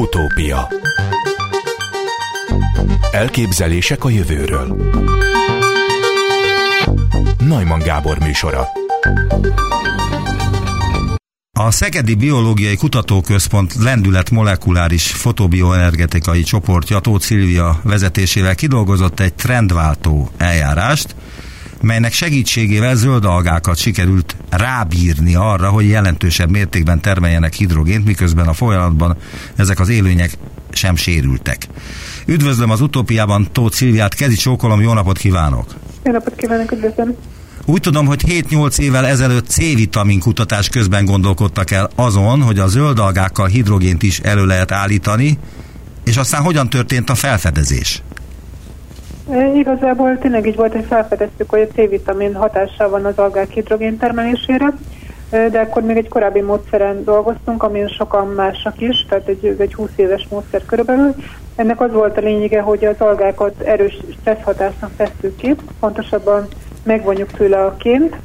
Utópia. Elképzelések a jövőről. Najman Gábor műsora. A Szegedi Biológiai Kutatóközpont lendület molekuláris fotobioenergetikai csoportja Tóth Szilvia vezetésével kidolgozott egy trendváltó eljárást, melynek segítségével zöld algákat sikerült rábírni arra, hogy jelentősebb mértékben termeljenek hidrogént, miközben a folyamatban ezek az élőnyek sem sérültek. Üdvözlöm az utópiában Tóth Szilviát, kezi csókolom, jó napot kívánok! Jó napot kívánok, üdvözlöm! Úgy tudom, hogy 7-8 évvel ezelőtt C-vitamin kutatás közben gondolkodtak el azon, hogy a zöld algákkal hidrogént is elő lehet állítani, és aztán hogyan történt a felfedezés? Igazából tényleg így volt, hogy felfedeztük, hogy a C-vitamin hatással van az algák hidrogén termelésére, de akkor még egy korábbi módszeren dolgoztunk, amin sokan mások is, tehát egy, egy 20 éves módszer körülbelül. Ennek az volt a lényege, hogy az algákat erős stresszhatásnak tesszük ki, pontosabban megvonjuk tőle a ként,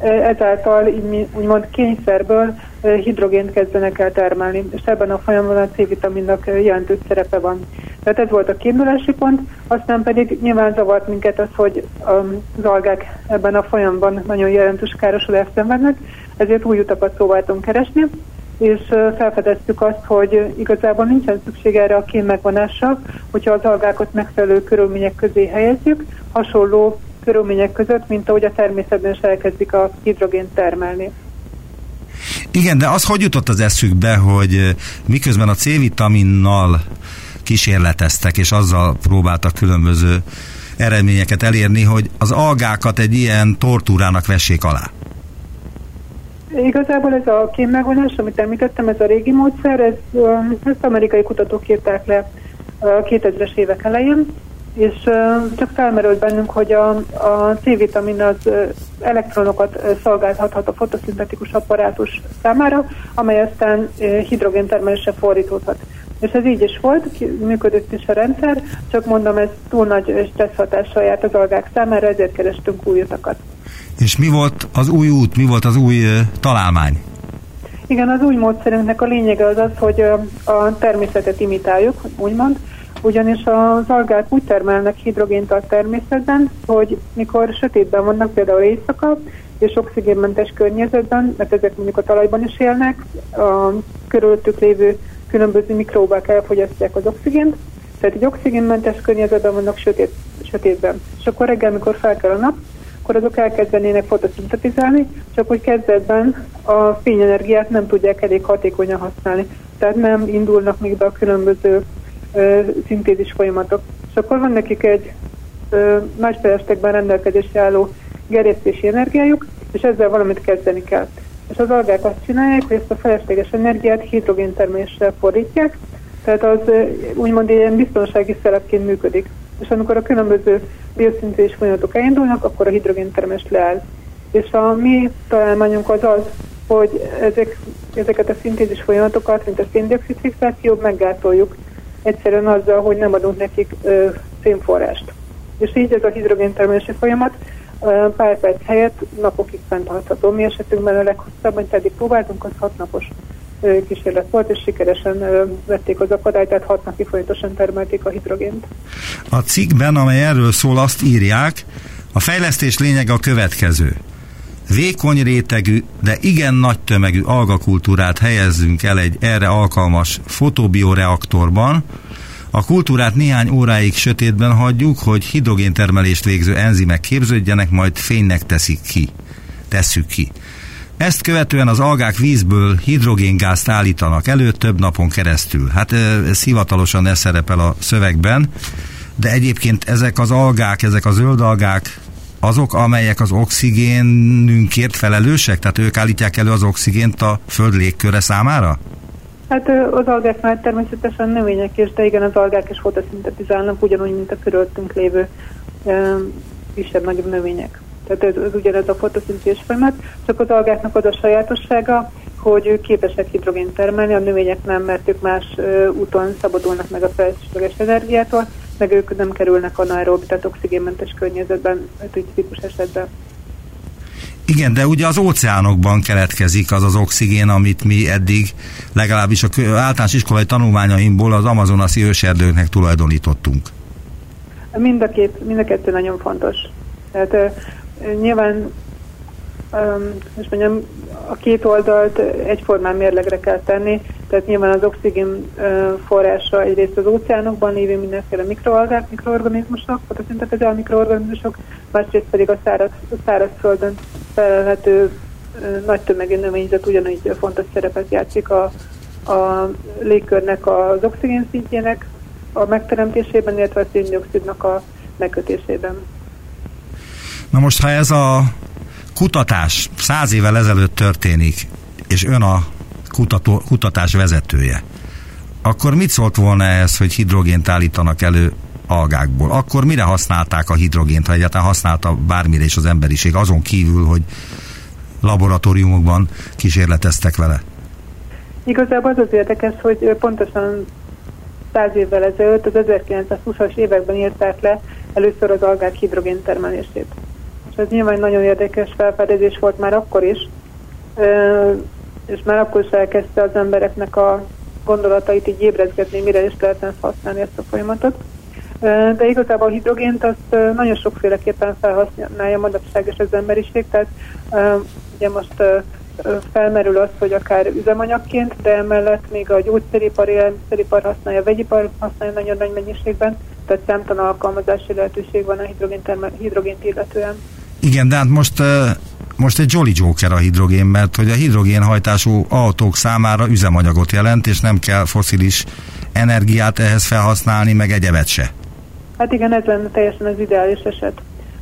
ezáltal így úgymond kényszerből hidrogént kezdenek el termelni, és ebben a folyamban a C-vitaminnak jelentős szerepe van. Tehát ez volt a kiindulási pont, aztán pedig nyilván zavart minket az, hogy az algák ebben a folyamban nagyon jelentős károsodást szenvednek, ezért új utakat próbáltunk keresni, és felfedeztük azt, hogy igazából nincsen szükség erre a kén megvonásra, hogyha az algákat megfelelő körülmények közé helyezzük, hasonló körülmények között, mint ahogy a természetben is elkezdik a hidrogént termelni. Igen, de az hogy jutott az eszükbe, hogy miközben a C-vitaminnal kísérleteztek, és azzal próbáltak különböző eredményeket elérni, hogy az algákat egy ilyen tortúrának vessék alá? Igazából ez a kémmegvonás, amit említettem, ez a régi módszer, ez, ezt amerikai kutatók írták le 2000-es évek elején, és csak felmerült bennünk, hogy a, a C-vitamin az elektronokat szolgálhathat a fotoszintetikus apparátus számára, amely aztán hidrogéntermelésre fordítódhat. És ez így is volt, működött is a rendszer, csak mondom, ez túl nagy stressz hatással járt az algák számára, ezért kerestünk új utakat. És mi volt az új út, mi volt az új találmány? Igen, az új módszerünknek a lényege az az, hogy a természetet imitáljuk, úgymond, ugyanis az algák úgy termelnek hidrogént a természetben, hogy mikor sötétben vannak, például éjszaka, és oxigénmentes környezetben, mert ezek mondjuk a talajban is élnek, a körülöttük lévő különböző mikróbák elfogyasztják az oxigént, tehát egy oxigénmentes környezetben vannak sötét, sötétben. És akkor reggel, mikor fel kell a nap, akkor azok elkezdenének fotoszintetizálni, csak hogy kezdetben a fényenergiát nem tudják elég hatékonyan használni. Tehát nem indulnak még be a különböző szintézis folyamatok. És akkor van nekik egy felestekben rendelkezésre álló gerjesztési energiájuk, és ezzel valamit kezdeni kell. És az algák azt csinálják, hogy ezt a felesleges energiát hidrogéntermésre fordítják, tehát az úgymond ilyen biztonsági szerepként működik. És amikor a különböző bioszintézis folyamatok elindulnak, akkor a hidrogéntermés leáll. És a mi találmányunk az az, hogy ezek, ezeket a szintézis folyamatokat, mint a széndiokszid fixációt meggátoljuk egyszerűen azzal, hogy nem adunk nekik ö, szénforrást. És így ez a hidrogéntermelési folyamat ö, pár perc helyett napokig fenntartható. Mi esetünkben a leghosszabb, amit eddig próbáltunk, az hat napos ö, kísérlet volt, és sikeresen ö, vették az akadályt, tehát hat napig folyamatosan termelték a hidrogént. A cikkben, amely erről szól, azt írják, a fejlesztés lényege a következő. Vékony rétegű, de igen nagy tömegű algakultúrát helyezzünk el egy erre alkalmas fotobioreaktorban, a kultúrát néhány óráig sötétben hagyjuk, hogy hidrogéntermelést végző enzimek képződjenek, majd fénynek teszik ki. Tesszük ki. Ezt követően az algák vízből hidrogéngázt állítanak elő több napon keresztül. Hát ez hivatalosan ez szerepel a szövegben, de egyébként ezek az algák, ezek a zöld algák azok, amelyek az oxigénünkért felelősek? Tehát ők állítják elő az oxigént a föld légköre számára? Hát az algáknál természetesen növények is, de igen, az algák is fotoszintetizálnak, ugyanúgy, mint a körülöttünk lévő kisebb-nagyobb növények. Tehát ez, ez ugyanez a fotoszintézis folyamat, csak az algáknak az a sajátossága, hogy ők képesek hidrogént termelni, a növények nem, mert ők más úton szabadulnak meg a felesleges energiától, meg ők nem kerülnek anaerob, tehát oxigénmentes környezetben, tipikus esetben. Igen, de ugye az óceánokban keletkezik az az oxigén, amit mi eddig legalábbis a általános iskolai tanulmányaimból az amazonasi őserdőknek tulajdonítottunk. Mind a, két, mind a kettő nagyon fontos. Tehát nyilván most mondjam, a két oldalt egyformán mérlegre kell tenni, tehát nyilván az oxigén forrása egyrészt az óceánokban lévő mindenféle mikroalgák, mikroorganizmusok, fotoszintetezál mikroorganizmusok, másrészt pedig a száraz, szárazföldön felelhető nagy tömegű növényzet ugyanígy fontos szerepet játszik a, a légkörnek az oxigén szintjének a megteremtésében, illetve a széndiokszidnak a megkötésében. Na most, ha ez a kutatás száz évvel ezelőtt történik, és ön a kutató, kutatás vezetője, akkor mit szólt volna ehhez, hogy hidrogént állítanak elő algákból? Akkor mire használták a hidrogént, ha egyáltalán használta bármire is az emberiség, azon kívül, hogy laboratóriumokban kísérleteztek vele? Igazából az az érdekes, hogy pontosan száz évvel ezelőtt, az 1920-as években írták le először az algák hidrogén termelését. És ez nyilván nagyon érdekes felfedezés volt már akkor is, és már akkor is elkezdte az embereknek a gondolatait így ébrezgetni, mire is lehetne használni ezt a folyamatot. De igazából a hidrogént azt nagyon sokféleképpen felhasználja manapság és az emberiség, tehát ugye most felmerül az, hogy akár üzemanyagként, de emellett még a gyógyszeripar, élelmiszeripar használja, a vegyipar használja nagyon nagy mennyiségben, tehát számtalan alkalmazási lehetőség van a hidrogén hidrogént illetően. Igen, de hát most, most egy Jolly Joker a hidrogén, mert hogy a hidrogénhajtású autók számára üzemanyagot jelent, és nem kell foszilis energiát ehhez felhasználni, meg egyebet se. Hát igen, ez lenne teljesen az ideális eset,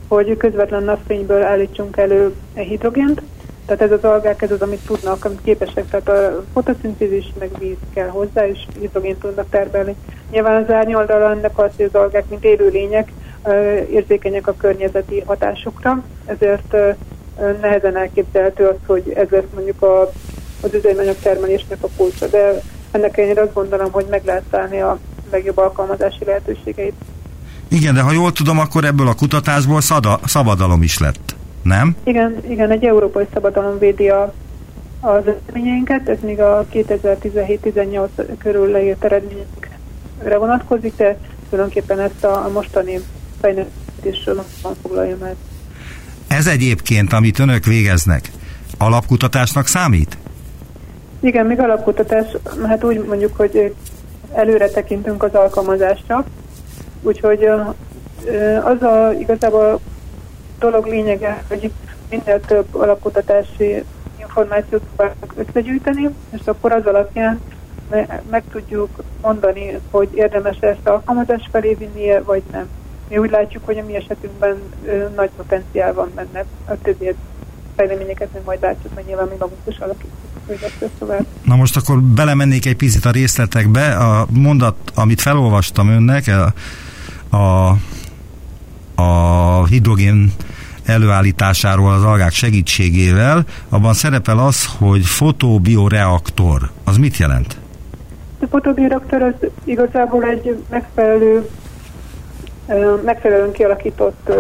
hogy közvetlen napfényből állítsunk elő hidrogént, tehát ez az algák, ez az, amit tudnak, amit képesek, tehát a fotoszintézis, meg víz kell hozzá, és hidrogént tudnak termelni. Nyilván az árnyoldala ennek az, hogy az algák, mint élőlények, érzékenyek a környezeti hatásokra, ezért nehezen elképzelhető az, hogy ez lesz mondjuk a, az üzemanyag termelésnek a kulcsa, de ennek ellenére azt gondolom, hogy meg lehet találni a legjobb alkalmazási lehetőségeit. Igen, de ha jól tudom, akkor ebből a kutatásból szada, szabadalom is lett nem? Igen, igen, egy európai szabadalom védi a, az eredményeinket, ez még a 2017-18 körül leírt eredményekre vonatkozik, de tulajdonképpen ezt a, a mostani fejlesztésről foglalja meg. Ez egyébként, amit önök végeznek, alapkutatásnak számít? Igen, még alapkutatás, hát úgy mondjuk, hogy előre tekintünk az alkalmazásra, úgyhogy az a igazából dolog lényege, hogy minél több alapkutatási információt próbálunk összegyűjteni, és akkor az alapján meg tudjuk mondani, hogy érdemes ezt alkalmazás felé vinnie, vagy nem. Mi úgy látjuk, hogy a mi esetünkben nagy potenciál van benne. A többi fejleményeket még majd látjuk, mert nyilván mi magunk is alakítjuk. Na most akkor belemennék egy picit a részletekbe. A mondat, amit felolvastam önnek, a, a a hidrogén előállításáról az algák segítségével, abban szerepel az, hogy fotobioreaktor. Az mit jelent? A fotobioreaktor az igazából egy megfelelő, megfelelően kialakított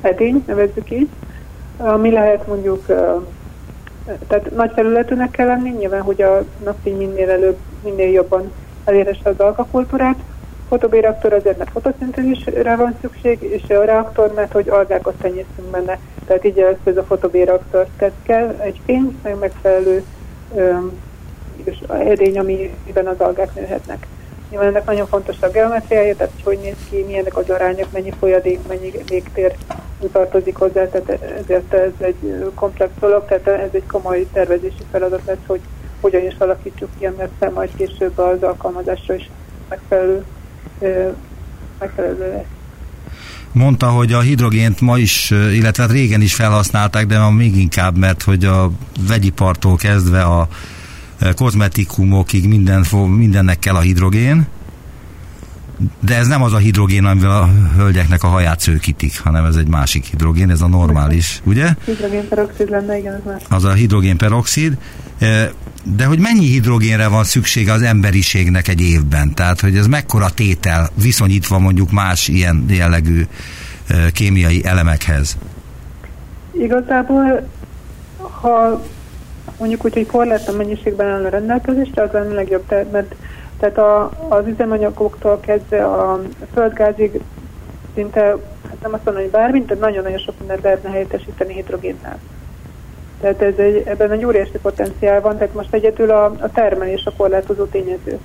edény, nevezzük így, ami lehet mondjuk, tehát nagy felületűnek kell lenni, nyilván, hogy a napfény minél előbb, minél jobban elérhesse az alkakultúrát, fotobéraktor azért, mert fotoszintézisre van szükség, és a reaktor, mert hogy algákat tenyésztünk benne. Tehát így ez a fotobéraktor. Tehát kell egy fény, meg megfelelő öm, és edény, amiben az algák nőhetnek. Nyilván ennek nagyon fontos a geometriája, tehát hogy hogy néz ki, milyenek az arányok, mennyi folyadék, mennyi légtér tartozik hozzá, tehát ezért ez egy komplex dolog, tehát ez egy komoly tervezési feladat lesz, hogy hogyan is alakítsuk ki, mert majd később az alkalmazásra is megfelelő megfelelő lesz. Mondta, hogy a hidrogént ma is, illetve hát régen is felhasználták, de ma még inkább, mert hogy a vegyipartól kezdve a kozmetikumokig minden, mindennek kell a hidrogén. De ez nem az a hidrogén, amivel a hölgyeknek a haját szőkítik, hanem ez egy másik hidrogén, ez a normális, ugye? Hidrogénperoxid lenne, igen, az más. Az a hidrogénperoxid. De hogy mennyi hidrogénre van szüksége az emberiségnek egy évben? Tehát, hogy ez mekkora tétel viszonyítva mondjuk más ilyen jellegű kémiai elemekhez? Igazából ha mondjuk úgy, hogy korlátlan mennyiségben áll a rendelkezésre, az a legjobb, mert tehát a, az üzemanyagoktól kezdve a földgázig szinte, hát nem azt mondom, hogy bármint, de nagyon-nagyon sok mindent lehetne helyettesíteni hidrogénnel. Tehát ez egy, ebben egy óriási potenciál van, tehát most egyedül a, a termelés a korlátozó tényező.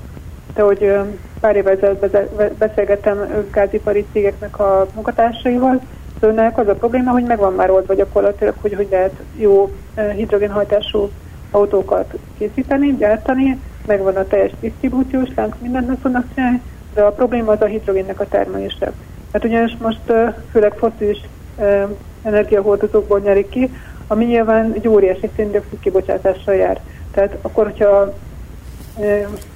De hogy pár évvel ezelőtt beszélgettem gázipari cégeknek a munkatársaival, szóval az a probléma, hogy megvan már oldva gyakorlatilag, hogy hogy lehet jó hidrogénhajtású autókat készíteni, gyártani, megvan a teljes disztribúciós lánc, mindent meg tudnak csinálni, de a probléma az a hidrogénnek a termelése. Mert ugyanis most főleg foszilis energiahordozókból nyerik ki, ami nyilván egy óriási széndiokszid kibocsátással jár. Tehát akkor, hogyha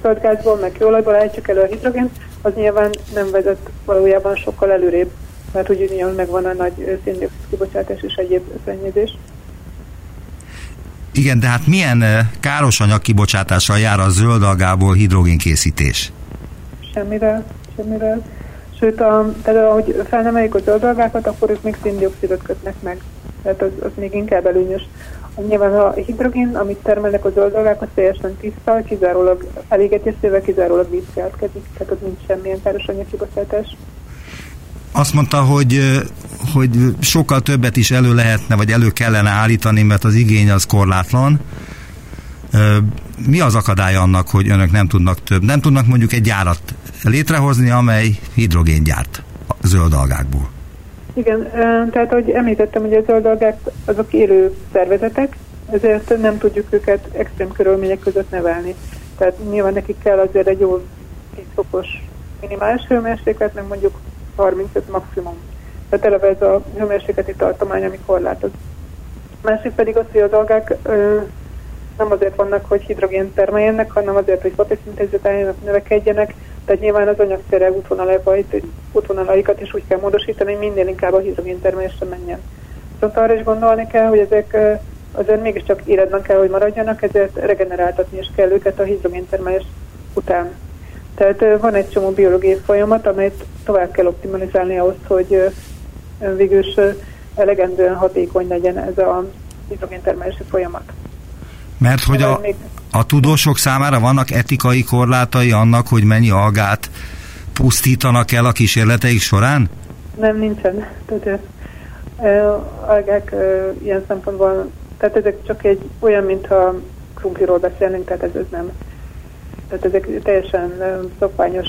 földgázból, meg kőolajból állítjuk elő a hidrogént, az nyilván nem vezet valójában sokkal előrébb, mert úgy ugyanúgy megvan a nagy széndiokszid kibocsátás és egyéb szennyezés. Igen, de hát milyen káros anyag kibocsátással jár a zöld algából hidrogénkészítés? Semmivel, semmivel. Sőt, a, tehát ahogy fel nem a zöld algákat, akkor ők még széndiokszidot kötnek meg. Tehát az, az még inkább előnyös. Nyilván a hidrogén, amit termelnek a zöld algák, az teljesen tiszta, kizárólag elégetésével kizárólag víz keletkezik, tehát ott nincs semmilyen káros anyagkibocsátás azt mondta, hogy, hogy sokkal többet is elő lehetne, vagy elő kellene állítani, mert az igény az korlátlan. Mi az akadály annak, hogy önök nem tudnak több, nem tudnak mondjuk egy gyárat létrehozni, amely hidrogén gyárt a zöld algákból? Igen, tehát ahogy említettem, hogy a zöld algák azok élő szervezetek, ezért nem tudjuk őket extrém körülmények között nevelni. Tehát nyilván nekik kell azért egy jó 10 fokos minimális hőmérséklet, meg mondjuk 35 maximum. Tehát eleve ez a hőmérsékleti tartomány, ami korlátoz. Másik pedig az, hogy a dolgák ö, nem azért vannak, hogy hidrogén termeljenek, hanem azért, hogy fotoszintézet álljanak, növekedjenek, tehát nyilván az anyagszerek útvonalaikat is úgy kell módosítani, hogy minél inkább a hidrogén termelésre menjen. Viszont arra is gondolni kell, hogy ezek azért mégiscsak életben kell, hogy maradjanak, ezért regeneráltatni is kell őket a hidrogén termelés után. Tehát van egy csomó biológiai folyamat, amelyet tovább kell optimalizálni ahhoz, hogy végül is elegendően hatékony legyen ez a hidrogéntermelési folyamat. Mert hogy a, a tudósok számára vannak etikai korlátai annak, hogy mennyi algát pusztítanak el a kísérleteik során? Nem, nincsen. Tehát algák ilyen szempontból, tehát ezek csak egy olyan, mintha krumpliról beszélnénk, tehát ez, ez nem tehát ezek teljesen szokványos,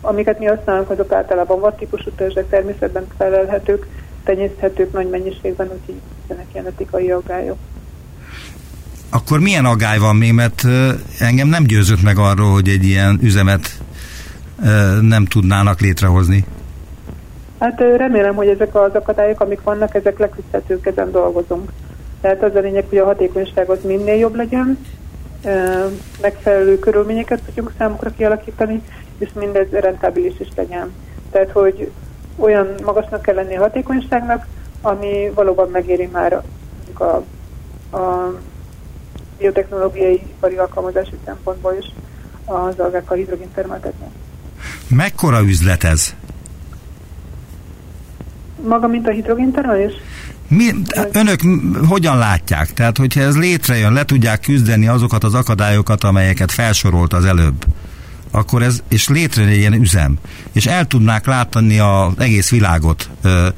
amiket mi használunk, azok általában vad típusú törzsek, természetben felelhetők, tenyészthetők nagy mennyiségben, úgyhogy ennek ilyen etikai aggályok. Akkor milyen aggály van még, mert engem nem győzött meg arról, hogy egy ilyen üzemet nem tudnának létrehozni. Hát remélem, hogy ezek az akadályok, amik vannak, ezek leküzdhetők, ezen dolgozunk. Tehát az a lényeg, hogy a hatékonyság az minél jobb legyen, megfelelő körülményeket tudjunk számukra kialakítani, és mindez rentábilis is legyen. Tehát, hogy olyan magasnak kell lenni a hatékonyságnak, ami valóban megéri már a, a biotechnológiai ipari alkalmazási szempontból is az algákkal hidrogén termeltetni. Mekkora üzlet ez? Maga, mint a hidrogéntermelés? Mi, önök hogyan látják? Tehát, hogyha ez létrejön, le tudják küzdeni azokat az akadályokat, amelyeket felsorolt az előbb, akkor ez, és létrejön egy ilyen üzem, és el tudnák látni az egész világot ö,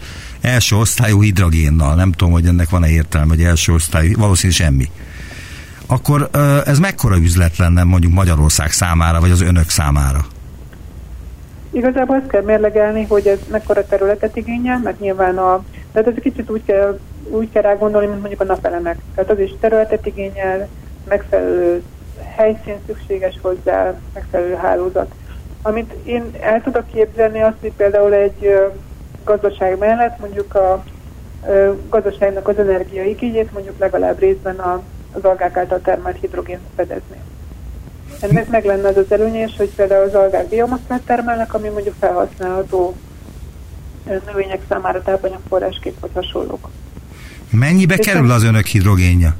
első osztályú hidrogénnal, nem tudom, hogy ennek van-e értelme, hogy első osztályú, valószínűleg semmi. Akkor ez mekkora üzlet lenne mondjuk Magyarország számára, vagy az önök számára? Igazából azt kell mérlegelni, hogy ez mekkora területet igényel, mert nyilván a tehát ez kicsit úgy kell, úgy kell rá gondolni, mint mondjuk a napelemek. Tehát az is területet igényel, megfelelő helyszín szükséges hozzá, megfelelő hálózat. Amit én el tudok képzelni azt, hogy például egy gazdaság mellett mondjuk a gazdaságnak az energiaigényét mondjuk legalább részben a, az algák által termelt hidrogén fedezni. Ennek meg lenne az az előnyés, hogy például az algák biomasszát termelnek, ami mondjuk felhasználható növények számára tápanyagforrásként vagy hasonlók. Mennyibe És kerül az önök hidrogénja?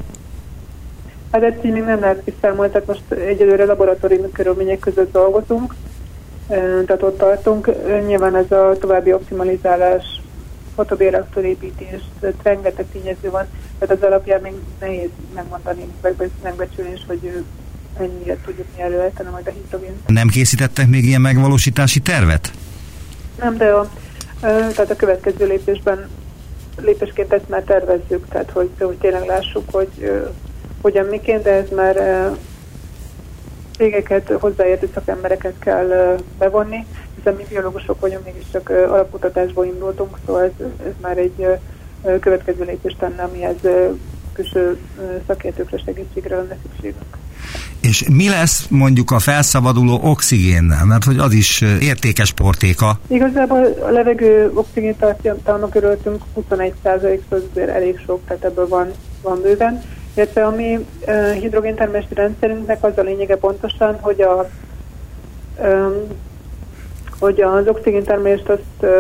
Hát ezt még nem lehet kiszámolni, tehát most egyelőre laboratóriumi körülmények között dolgozunk, tehát ott tartunk. Nyilván ez a további optimalizálás fotobérreaktorépítés, rengeteg tényező van, tehát az alapján még nehéz megmondani, megbecsülés, hogy ennyire tudjuk mi előállítani majd a hidrogén. Nem készítettek még ilyen megvalósítási tervet? Nem, de a, tehát a következő lépésben lépésként ezt már tervezzük, tehát hogy, hogy tényleg lássuk, hogy hogyan miként, de ez már cégeket, hozzáértő szakembereket kell bevonni, hiszen mi biológusok vagyunk, mégiscsak alapkutatásból indultunk, szóval ez, ez már egy következő lépés tenne, amihez külső szakértőkre segítségre lenne szükségünk. És mi lesz mondjuk a felszabaduló oxigénnel? Mert hogy az is értékes portéka. Igazából a levegő oxigén tartalma körülöttünk 21% azért elég sok, tehát ebből van, van bőven. Illetve a mi uh, hidrogéntermelési rendszerünknek az a lényege pontosan, hogy a um, hogy az oxigéntermelést azt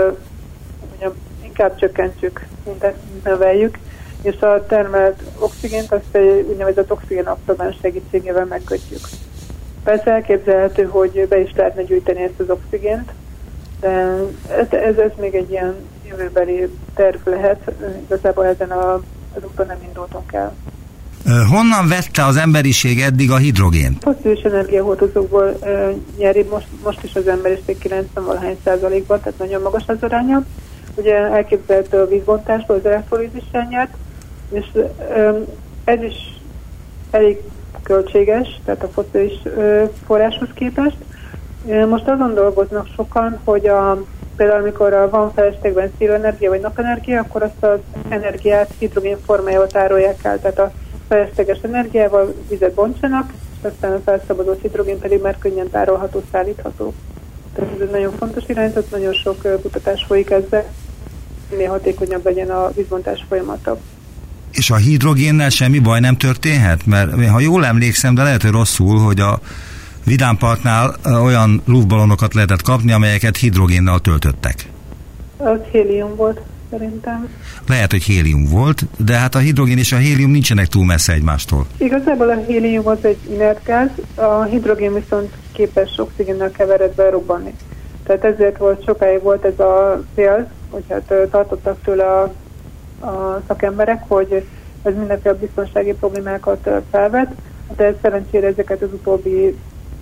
mondjam, inkább csökkentsük, mint növeljük, és a termelt oxigént azt egy úgynevezett oxigén abszolvens segítségével megkötjük. Persze elképzelhető, hogy be is lehetne gyűjteni ezt az oxigént, de ez, ez, ez még egy ilyen jövőbeli terv lehet, igazából ezen a, az úton nem indultunk el. Honnan vette az emberiség eddig a hidrogént? Fosszilis energiahordozókból nyeri most, most is az emberiség 90 valahány százalékban, tehát nagyon magas az aránya. Ugye elképzelhető a vízbontásból az elektrolízissel nyert, és ez is elég költséges, tehát a fosszilis uh, forráshoz képest. Most azon dolgoznak sokan, hogy a, például amikor van feleslegben szélenergia vagy napenergia, akkor azt az energiát hidrogén formájával tárolják el, tehát a felesleges energiával vizet bontsanak, és aztán a felszabadult hidrogén pedig már könnyen tárolható, szállítható. Tehát ez egy nagyon fontos irányzat, nagyon sok kutatás folyik ezzel, minél hatékonyabb legyen a vízbontás folyamata. És a hidrogénnel semmi baj nem történhet? Mert ha jól emlékszem, de lehet, hogy rosszul, hogy a Vidámparknál olyan luftballonokat lehetett kapni, amelyeket hidrogénnel töltöttek. Az hélium volt szerintem. Lehet, hogy hélium volt, de hát a hidrogén és a hélium nincsenek túl messze egymástól. Igazából a hélium az egy inert gáz, a hidrogén viszont képes oxigénnel keveredve robbanni. Tehát ezért volt, sokáig volt ez a cél, hogy hát tartottak tőle a, a szakemberek, hogy ez mindenféle biztonsági problémákat felvet, de szerencsére ezeket az utóbbi,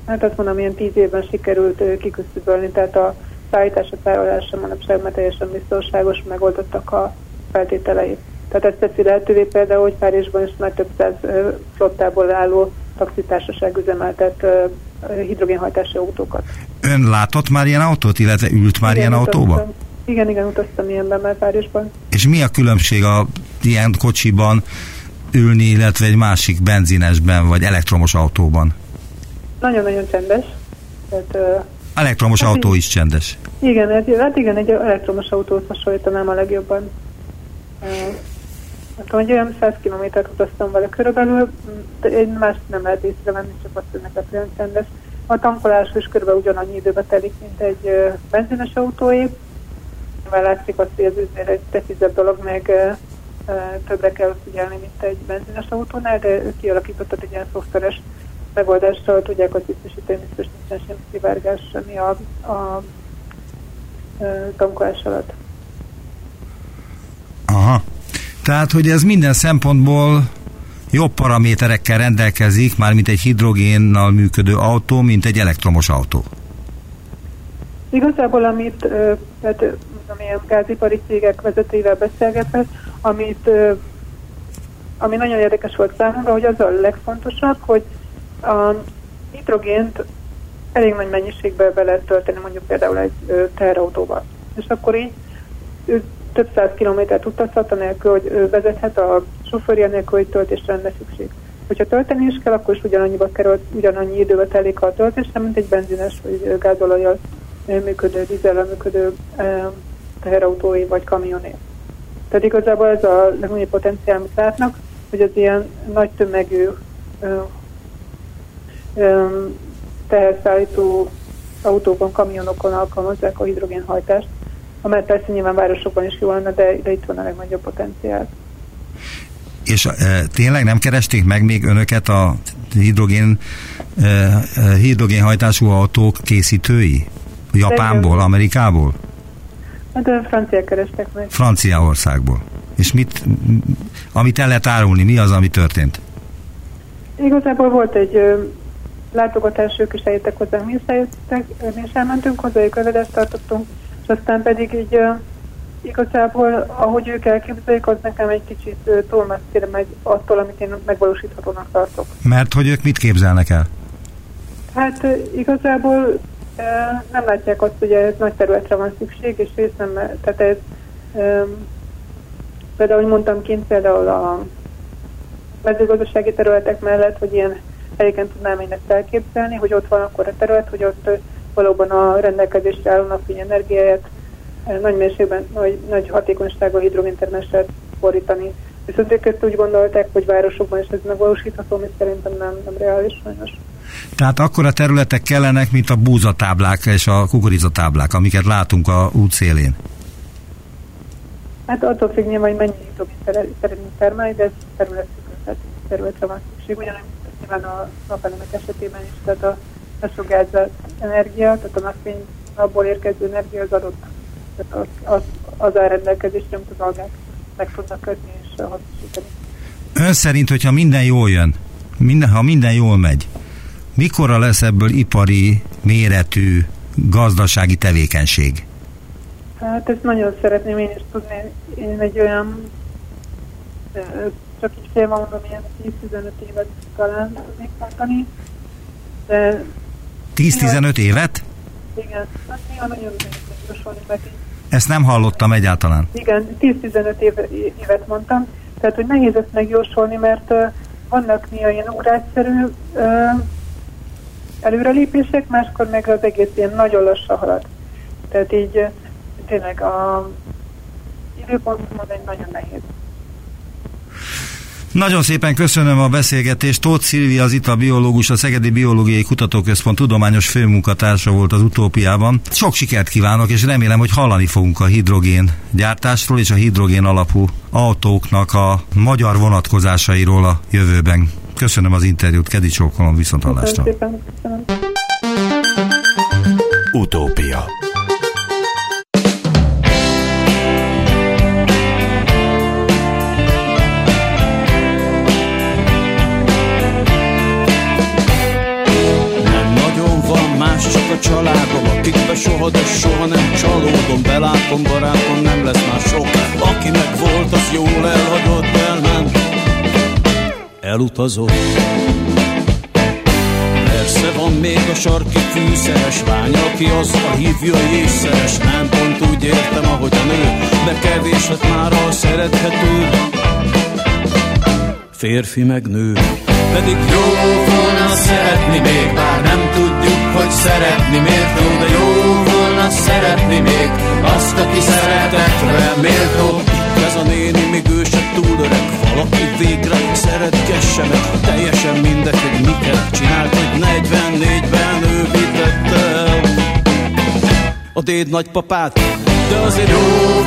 hát azt mondom, ilyen tíz évben sikerült kiküszöbölni, tehát a szállítása, tárolása manapság már teljesen biztonságos, megoldottak a feltételei. Tehát ezt teszi lehetővé például, hogy Párizsban is már több száz flottából álló taxitársaság üzemeltet hidrogénhajtású autókat. Ön látott már ilyen autót, illetve ült már igen, ilyen utaztam. autóba? Igen, igen, utaztam ilyenben már Párizsban. És mi a különbség a ilyen kocsiban ülni, illetve egy másik benzinesben vagy elektromos autóban? Nagyon-nagyon csendes. Tehát, Elektromos hát autó is csendes. Igen, hát, hát igen, egy elektromos autót hasonlítanám a legjobban. Hát, hogy olyan 100 kilométert utaztam vele körülbelül, én más nem lehet észrevenni, csak azt, hogy neked olyan csendes. A tankolás is körülbelül ugyanannyi időbe telik, mint egy benzines autóé. Mert látszik azt, hogy ez egy precízebb dolog, meg többre kell figyelni, mint egy benzines autónál, de ő kialakítottak egy ilyen szoftveres megoldással tudják azt biztosítani, biztos nincsen sem szivárgás semmi a, a, a tankolás alatt. Aha. Tehát, hogy ez minden szempontból jobb paraméterekkel rendelkezik, már mint egy hidrogénnal működő autó, mint egy elektromos autó. Igazából, amit tehát, amilyen gázipari cégek vezetőivel beszélgetve, amit ami nagyon érdekes volt számomra, hogy az a legfontosabb, hogy a hidrogént elég nagy mennyiségben be lehet tölteni mondjuk például egy teherautóba. És akkor így ő több száz kilométert utazhat, anélkül, hogy vezethet a sofőrje nélkül, hogy töltésre lenne szükség. Hogyha tölteni is kell, akkor is ugyanannyiba kerül, ugyanannyi időbe telik a töltésre, mint egy benzines vagy gázolajjal működő, dízellel működő teherautói vagy kamioné. Tehát igazából ez a legnagyobb potenciál, amit látnak, hogy az ilyen nagy tömegű teherszállító autókon, kamionokon alkalmazzák a hidrogénhajtást, amely persze nyilván városokban is jó lenne, de, de itt van a legnagyobb potenciál. És e, tényleg nem keresték meg még önöket a hidrogén, e, hidrogénhajtású autók készítői? Japánból, Amerikából? Hát a franciák kerestek meg. Franciaországból. És mit, amit el lehet árulni, mi az, ami történt? Igazából volt egy ö, látogatás, ők is eljöttek hozzánk, mi is eljöttek, mi is elmentünk hozzájuk, előadást tartottunk, és aztán pedig így igazából, ahogy ők elképzelik, az nekem egy kicsit túl messzire megy attól, amit én megvalósíthatónak tartok. Mert hogy ők mit képzelnek el? Hát igazából nem látják azt, hogy ez nagy területre van szükség, és részt nem, tehát ez például, ahogy mondtam kint, például a mezőgazdasági területek mellett, hogy ilyen helyeken tudnám én ezt elképzelni, hogy ott van akkor a terület, hogy ott valóban a rendelkezésre álló napfény energiáját nagy mérségben, nagy, nagy hatékonysággal hidrogéntermesre fordítani. Viszont ők ezt úgy gondolták, hogy városokban is ez megvalósítható, ami szerintem nem, nem reális sajnos. Tehát akkor a területek kellenek, mint a búzatáblák és a kukorizatáblák, amiket látunk a út szélén. Hát attól függ nyilván, hogy mennyi hidrogén szeretnénk termelni, de ez területre van szükség. Ugyanúgy nyilván a napelemek esetében is, tehát a lesugárzált energia, tehát a napfény abból érkező energia az adott, tehát az, az, az áll rendelkezésre, amit az algák meg tudnak kötni és hasznosítani. Ön szerint, hogyha minden jól jön, minden, ha minden jól megy, mikorra lesz ebből ipari méretű gazdasági tevékenység? Hát ezt nagyon szeretném én is tudni. Én egy olyan, csak így mondom, ilyen 10-15 évet talán tudnék tartani. De 10-15 évet? igen, hát néha nagyon így Ezt nem hallottam egyáltalán. Igen, 10-15 éve, évet mondtam. Tehát, hogy nehéz ezt megjósolni, mert uh, vannak néha ilyen ugrásszerű uh, előrelépések, máskor meg az egész ilyen nagyon lassan halad. Tehát így uh, tényleg a időpontomon egy nagyon nehéz. Nagyon szépen köszönöm a beszélgetést. Tóth Szilvia az itt a biológus, a Szegedi Biológiai Kutatóközpont tudományos főmunkatársa volt az utópiában. Sok sikert kívánok, és remélem, hogy hallani fogunk a hidrogén gyártásról és a hidrogén alapú autóknak a magyar vonatkozásairól a jövőben. Köszönöm az interjút, Kedi Csókolom, viszont hallásra. Köszönöm szépen, köszönöm. Elutazott. Persze van még a sarki fűszeres lány Aki azzal hívja észszeres. Nem pont úgy értem, ahogy a nő De kevés lett már a szerethető. Férfi meg nő. Pedig jó volna szeretni még Bár nem tudjuk, hogy szeretni miért. Jó De jó volna szeretni még Azt, aki szeretetre méltó ez a néni, még ő se túl öreg Valaki végre szeretgesse meg Teljesen mindegy, hogy miket csinált Hogy 44-ben ő vitette a déd nagypapát De azért jó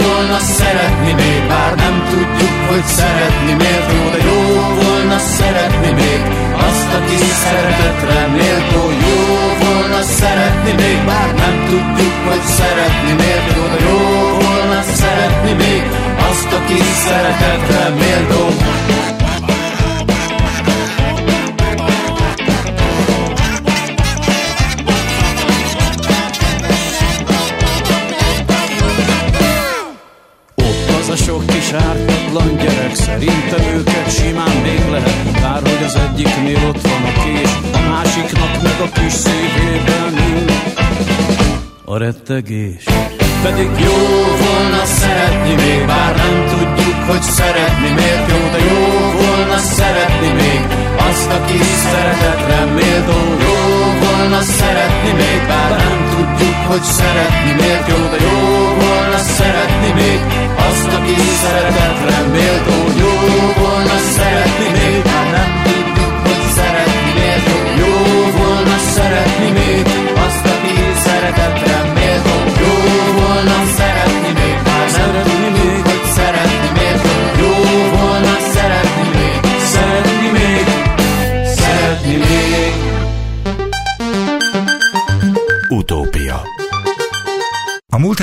volna szeretni még Bár nem tudjuk, hogy szeretni miért. Jó De jó volna szeretni még pedig jó volna szeretni még Bár nem tudjuk, hogy szeretni miért. Jó De jó volna szeretni még Azt, aki szeretetre méltó. Jó volna szeretni még Bár nem tudjuk, hogy szeretni miért. Jó De jó volna szeretni még Azt, aki szeretetre méltó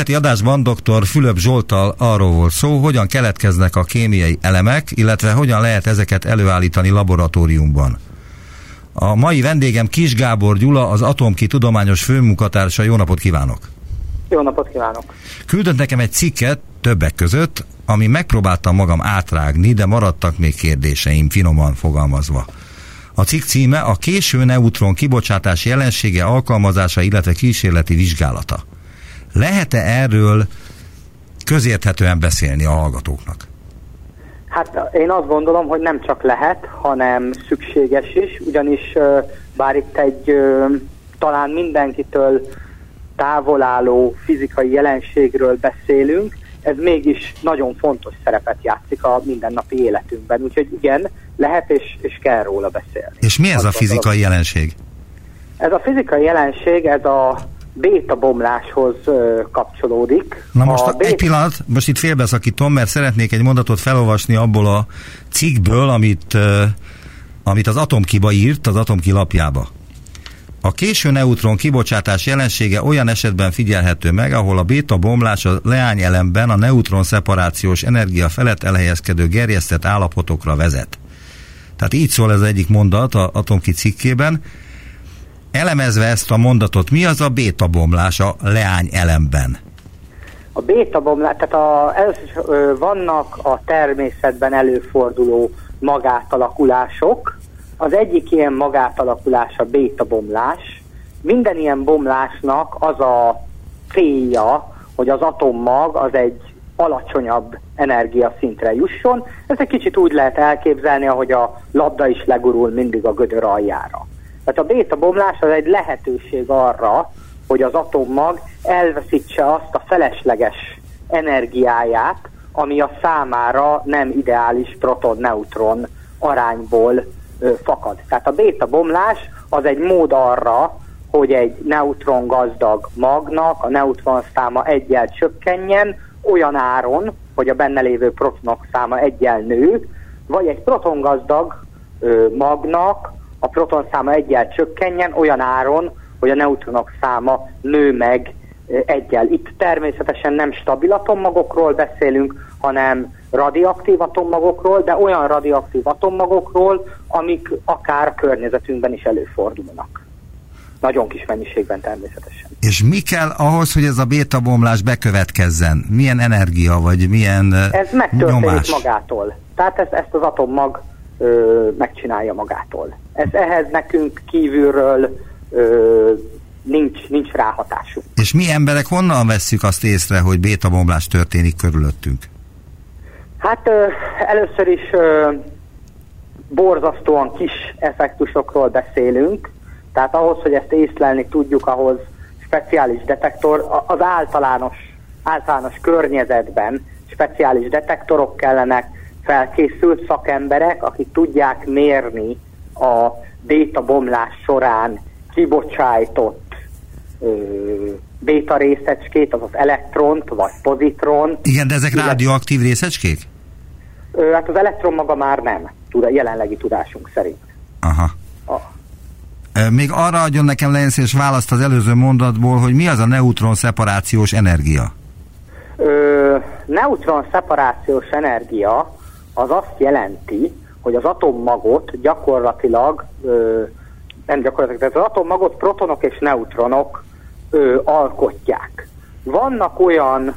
heti adásban dr. Fülöp Zsoltal arról volt szó, hogyan keletkeznek a kémiai elemek, illetve hogyan lehet ezeket előállítani laboratóriumban. A mai vendégem Kis Gábor Gyula, az Atomki Tudományos Főmunkatársa. Jó napot kívánok! Jó napot kívánok! Küldött nekem egy cikket többek között, ami megpróbáltam magam átrágni, de maradtak még kérdéseim, finoman fogalmazva. A cikk címe a késő neutron kibocsátás jelensége alkalmazása, illetve kísérleti vizsgálata. Lehet-e erről közérthetően beszélni a hallgatóknak? Hát én azt gondolom, hogy nem csak lehet, hanem szükséges is, ugyanis bár itt egy talán mindenkitől távolálló fizikai jelenségről beszélünk, ez mégis nagyon fontos szerepet játszik a mindennapi életünkben. Úgyhogy igen, lehet és, és kell róla beszélni. És mi ez a fizikai jelenség? Ez a fizikai jelenség, ez a béta bomláshoz kapcsolódik. Na most a a egy pillanat, most itt félbeszakítom, mert szeretnék egy mondatot felolvasni abból a cikkből, amit, amit az Atomkiba írt, az Atomki lapjába. A késő neutron kibocsátás jelensége olyan esetben figyelhető meg, ahol a béta bomlás a leányelemben a neutron szeparációs energia felett elhelyezkedő gerjesztett állapotokra vezet. Tehát így szól ez egyik mondat a Atomki cikkében. Elemezve ezt a mondatot, mi az a béta bomlás a leány elemben? A béta bomlás, tehát a, először ö, vannak a természetben előforduló magátalakulások. Az egyik ilyen magátalakulás a béta bomlás. Minden ilyen bomlásnak az a célja, hogy az atommag az egy alacsonyabb energiaszintre jusson. Ez egy kicsit úgy lehet elképzelni, ahogy a labda is legurul mindig a gödör aljára. Tehát a béta bomlás az egy lehetőség arra, hogy az atommag elveszítse azt a felesleges energiáját, ami a számára nem ideális proton-neutron arányból ö, fakad. Tehát a béta bomlás az egy mód arra, hogy egy neutron gazdag magnak a neutron száma egyel csökkenjen, olyan áron, hogy a benne lévő protonok száma egyel nő, vagy egy protongazdag ö, magnak a proton száma egyel csökkenjen olyan áron, hogy a neutronok száma nő meg egyel. Itt természetesen nem stabil atommagokról beszélünk, hanem radioaktív atommagokról, de olyan radioaktív atommagokról, amik akár környezetünkben is előfordulnak. Nagyon kis mennyiségben természetesen. És mi kell ahhoz, hogy ez a béta bomlás bekövetkezzen? Milyen energia, vagy milyen Ez megtörténik nyomás? magától. Tehát ezt, ezt az atommag ö, megcsinálja magától. Ez ehhez nekünk kívülről ö, nincs, nincs ráhatásunk. És mi emberek honnan vesszük azt észre, hogy béta bomlás történik körülöttünk? Hát ö, először is ö, borzasztóan kis effektusokról beszélünk, tehát ahhoz, hogy ezt észlelni tudjuk, ahhoz speciális detektor, az általános, általános környezetben speciális detektorok kellenek, felkészült szakemberek, akik tudják mérni a béta bomlás során kibocsájtott ö, béta részecskét, azaz elektront vagy pozitront, Igen, de ezek Illetve- rádióaktív részecskék? Ö, hát az elektron maga már nem, tud, jelenlegi tudásunk szerint. Aha. A, Még arra adjon nekem lehetőséges választ az előző mondatból, hogy mi az a neutron szeparációs energia? ö, neutron szeparációs energia az azt jelenti, hogy az atommagot gyakorlatilag, ö, nem gyakorlatilag, tehát az atommagot protonok és neutronok ö, alkotják. Vannak olyan,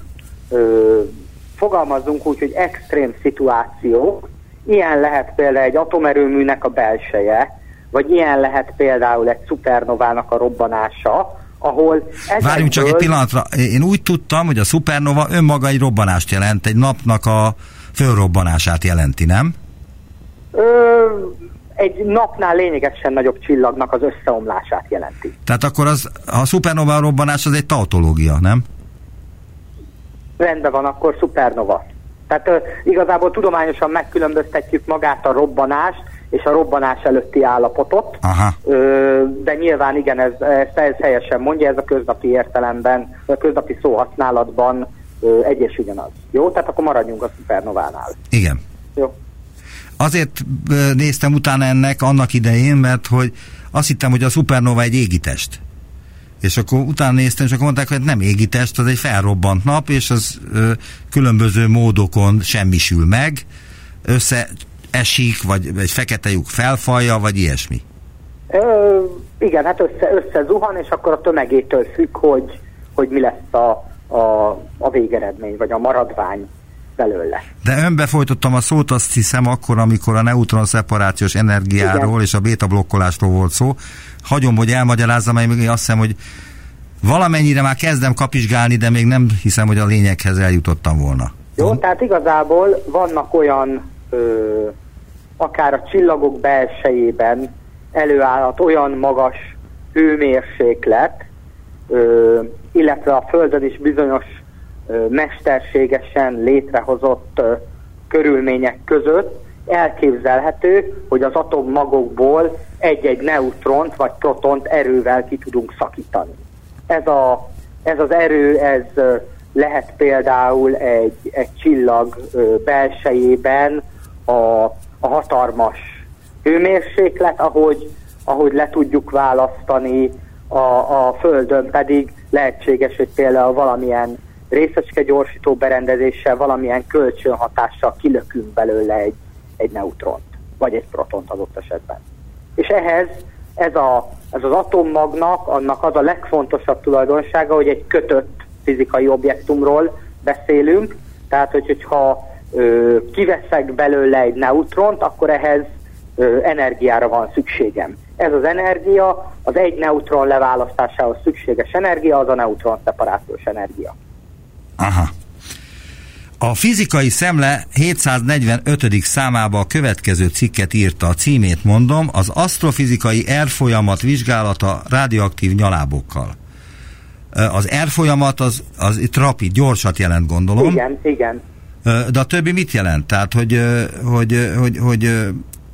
ö, fogalmazzunk úgy, hogy extrém szituációk, ilyen lehet például egy atomerőműnek a belseje, vagy ilyen lehet például egy szupernovának a robbanása, ahol Várjunk csak egy pillanatra. Én úgy tudtam, hogy a szupernova önmaga egy robbanást jelent, egy napnak a fölrobbanását jelenti, nem? Ö, egy napnál lényegesen nagyobb csillagnak az összeomlását jelenti. Tehát akkor az, a szupernova robbanás az egy tautológia, nem? Rendben van, akkor szupernova. Tehát ö, igazából tudományosan megkülönböztetjük magát a robbanást és a robbanás előtti állapotot, Aha. ö, de nyilván igen, ez, ez, ez helyesen mondja, ez a köznapi értelemben, a köznapi szóhasználatban ö, egy és ugyanaz. Jó? Tehát akkor maradjunk a szupernovánál. Igen. Jó? Azért néztem utána ennek annak idején, mert hogy azt hittem, hogy a szupernova egy égitest. És akkor utána néztem, és akkor mondták, hogy nem égitest, az egy felrobbant nap, és az ö, különböző módokon semmisül meg, összeesik, vagy egy fekete lyuk felfalja, vagy ilyesmi. Ö, igen, hát össze, összezuhan, és akkor a tömegétől függ, hogy, hogy mi lesz a, a, a végeredmény, vagy a maradvány belőle. De önbefolytottam a szót, azt hiszem akkor, amikor a neutron szeparációs energiáról Igen. és a béta blokkolásról volt szó. Hagyom, hogy elmagyarázzam, mert még azt hiszem, hogy valamennyire már kezdem kapizsgálni, de még nem hiszem, hogy a lényeghez eljutottam volna. Jó, tehát igazából vannak olyan, ö, akár a csillagok belsejében előállhat olyan magas hőmérséklet, ö, illetve a Földön is bizonyos mesterségesen létrehozott körülmények között elképzelhető, hogy az atommagokból egy-egy neutront vagy protont erővel ki tudunk szakítani. Ez, a, ez az erő, ez lehet például egy, egy csillag belsejében a, a hatalmas hőmérséklet, ahogy, ahogy le tudjuk választani, a, a Földön pedig lehetséges, hogy például valamilyen részecske gyorsító berendezéssel valamilyen kölcsönhatással kilökünk belőle egy, egy neutront, vagy egy protont adott esetben. És ehhez ez, a, ez az atommagnak, annak az a legfontosabb tulajdonsága, hogy egy kötött fizikai objektumról beszélünk, tehát hogy, hogyha ö, kiveszek belőle egy neutront, akkor ehhez ö, energiára van szükségem. Ez az energia, az egy neutron leválasztásához szükséges energia, az a neutron szeparációs energia. Aha. A fizikai szemle 745. számába a következő cikket írta, a címét mondom, az asztrofizikai R-folyamat vizsgálata radioaktív nyalábokkal. Az R-folyamat az, az itt rapid, gyorsat jelent, gondolom. Igen, igen. De a többi mit jelent? Tehát, hogy, hogy, hogy, hogy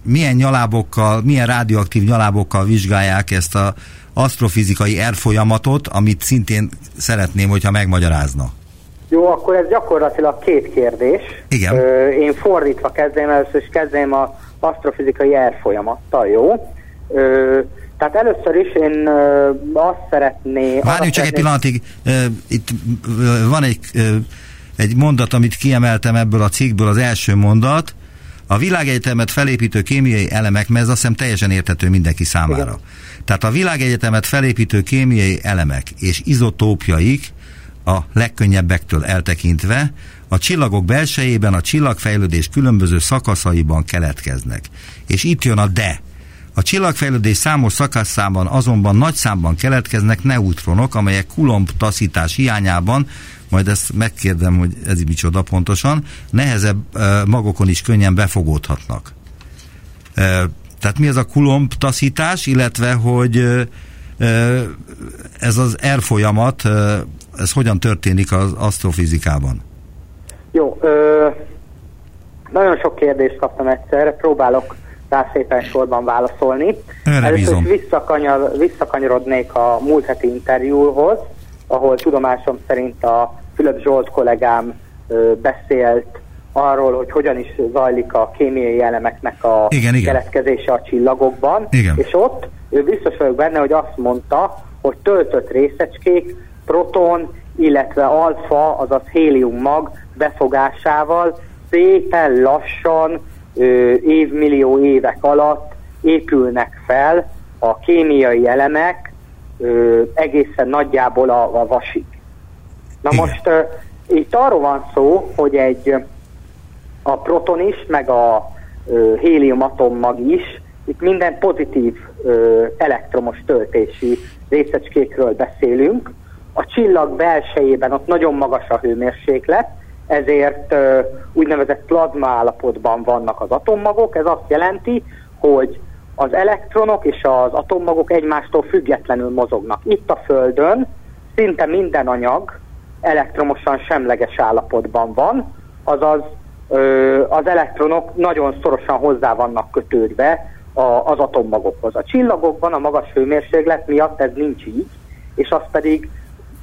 milyen nyalábokkal, milyen radioaktív nyalábokkal vizsgálják ezt a asztrofizikai R folyamatot, amit szintén szeretném, hogyha megmagyarázna. Jó, akkor ez gyakorlatilag két kérdés. Igen. Ö, én fordítva kezdem, először is kezdem a asztrofizikai folyamattal, jó? Ö, tehát először is én ö, azt szeretné... Várjunk csak egy pillanatig, ö, itt ö, van egy, ö, egy mondat, amit kiemeltem ebből a cikkből, az első mondat, a világegyetemet felépítő kémiai elemek, mert ez azt hiszem teljesen érthető mindenki számára. Igen. Tehát a világegyetemet felépítő kémiai elemek és izotópjaik a legkönnyebbektől eltekintve, a csillagok belsejében a csillagfejlődés különböző szakaszaiban keletkeznek. És itt jön a de. A csillagfejlődés számos szakaszában azonban nagy számban keletkeznek neutronok, amelyek kulomb taszítás hiányában, majd ezt megkérdem, hogy ez micsoda pontosan, nehezebb magokon is könnyen befogódhatnak. Tehát mi ez a kulomb taszítás, illetve hogy ez az R folyamat ez hogyan történik az asztrofizikában? Jó, ö, nagyon sok kérdést kaptam egyszerre, próbálok rá szépen sorban válaszolni. Erre Először is visszakanyar, visszakanyarodnék a múlt heti interjúhoz, ahol tudomásom szerint a Fülöp Zsolt kollégám ö, beszélt arról, hogy hogyan is zajlik a kémiai elemeknek a igen, igen. keletkezése a csillagokban, igen. és ott ő biztos vagyok benne, hogy azt mondta, hogy töltött részecskék proton, illetve alfa, azaz hélium mag befogásával szépen lassan ö, évmillió évek alatt épülnek fel a kémiai elemek ö, egészen nagyjából a, a vasig. Na most ö, itt arról van szó, hogy egy a proton is, meg a ö, hélium atommag is, itt minden pozitív ö, elektromos töltési részecskékről beszélünk, a csillag belsejében ott nagyon magas a hőmérséklet, ezért uh, úgynevezett plazma állapotban vannak az atommagok. Ez azt jelenti, hogy az elektronok és az atommagok egymástól függetlenül mozognak. Itt a Földön szinte minden anyag elektromosan semleges állapotban van, azaz ö, az elektronok nagyon szorosan hozzá vannak kötődve az atommagokhoz. A csillagokban a magas hőmérséklet miatt ez nincs így, és az pedig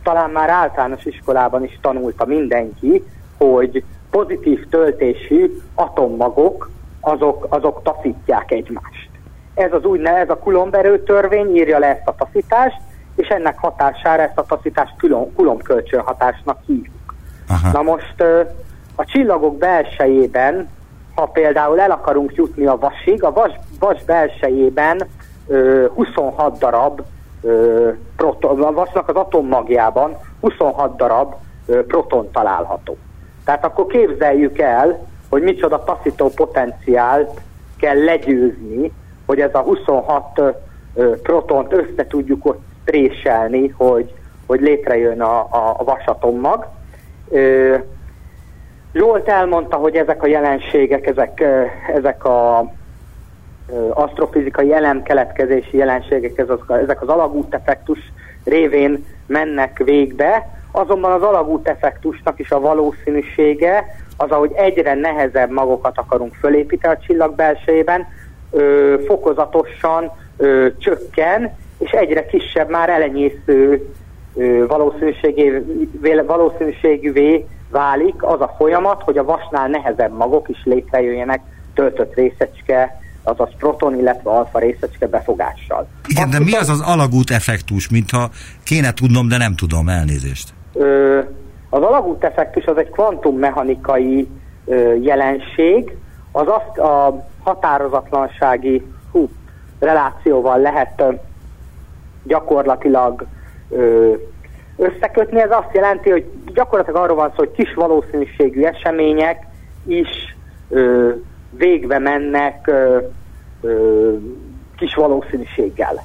talán már általános iskolában is tanulta mindenki, hogy pozitív töltésű atommagok azok, azok taszítják egymást. Ez az úgynevezett, ez a Coulomb törvény írja le ezt a taszítást, és ennek hatására ezt a taszítást Coulomb kölcsönhatásnak hívjuk. Aha. Na most a csillagok belsejében, ha például el akarunk jutni a vasig, a vas, vas belsejében 26 darab proton, a vasnak az atommagjában 26 darab proton található. Tehát akkor képzeljük el, hogy micsoda taszító potenciált kell legyőzni, hogy ez a 26 protont össze tudjuk ott préselni, hogy, hogy létrejön a, a, a vasatommag. Zsolt elmondta, hogy ezek a jelenségek, ezek, ezek a asztrofizikai elemkeletkezési jelenségek, ezek az alagút effektus révén mennek végbe, azonban az alagút effektusnak is a valószínűsége az, ahogy egyre nehezebb magokat akarunk fölépíteni a csillag belsejében, fokozatosan ö, csökken, és egyre kisebb már elenyésző ö, valószínűségűvé válik az a folyamat, hogy a vasnál nehezebb magok is létrejöjjenek töltött részecske, azaz proton, illetve alfa részecske befogással. Igen, Azt de mi az az alagút effektus, mintha kéne tudnom, de nem tudom, elnézést? Ö, az alagút effektus az egy kvantummechanikai ö, jelenség, az azt a határozatlansági hú, relációval lehet ö, gyakorlatilag ö, összekötni. Ez azt jelenti, hogy gyakorlatilag arról van szó, hogy kis valószínűségű események is ö, végbe mennek ö, ö, kis valószínűséggel.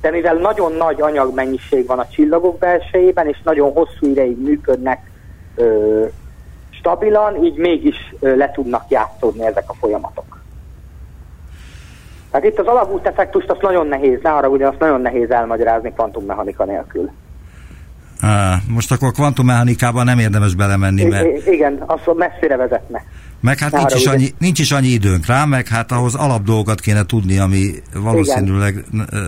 De mivel nagyon nagy anyagmennyiség van a csillagok belsejében, és nagyon hosszú ideig működnek ö, stabilan, így mégis ö, le tudnak játszódni ezek a folyamatok. Tehát itt az alagút effektust azt nagyon nehéz, ne arra azt nagyon nehéz elmagyarázni kvantummechanika nélkül. Most akkor a kvantummechanikában nem érdemes belemenni, mert... I- igen, az messzire vezetne. Meg hát nincs is, annyi, nincs is annyi időnk rá, meg hát ahhoz alapdolgokat kéne tudni, ami valószínűleg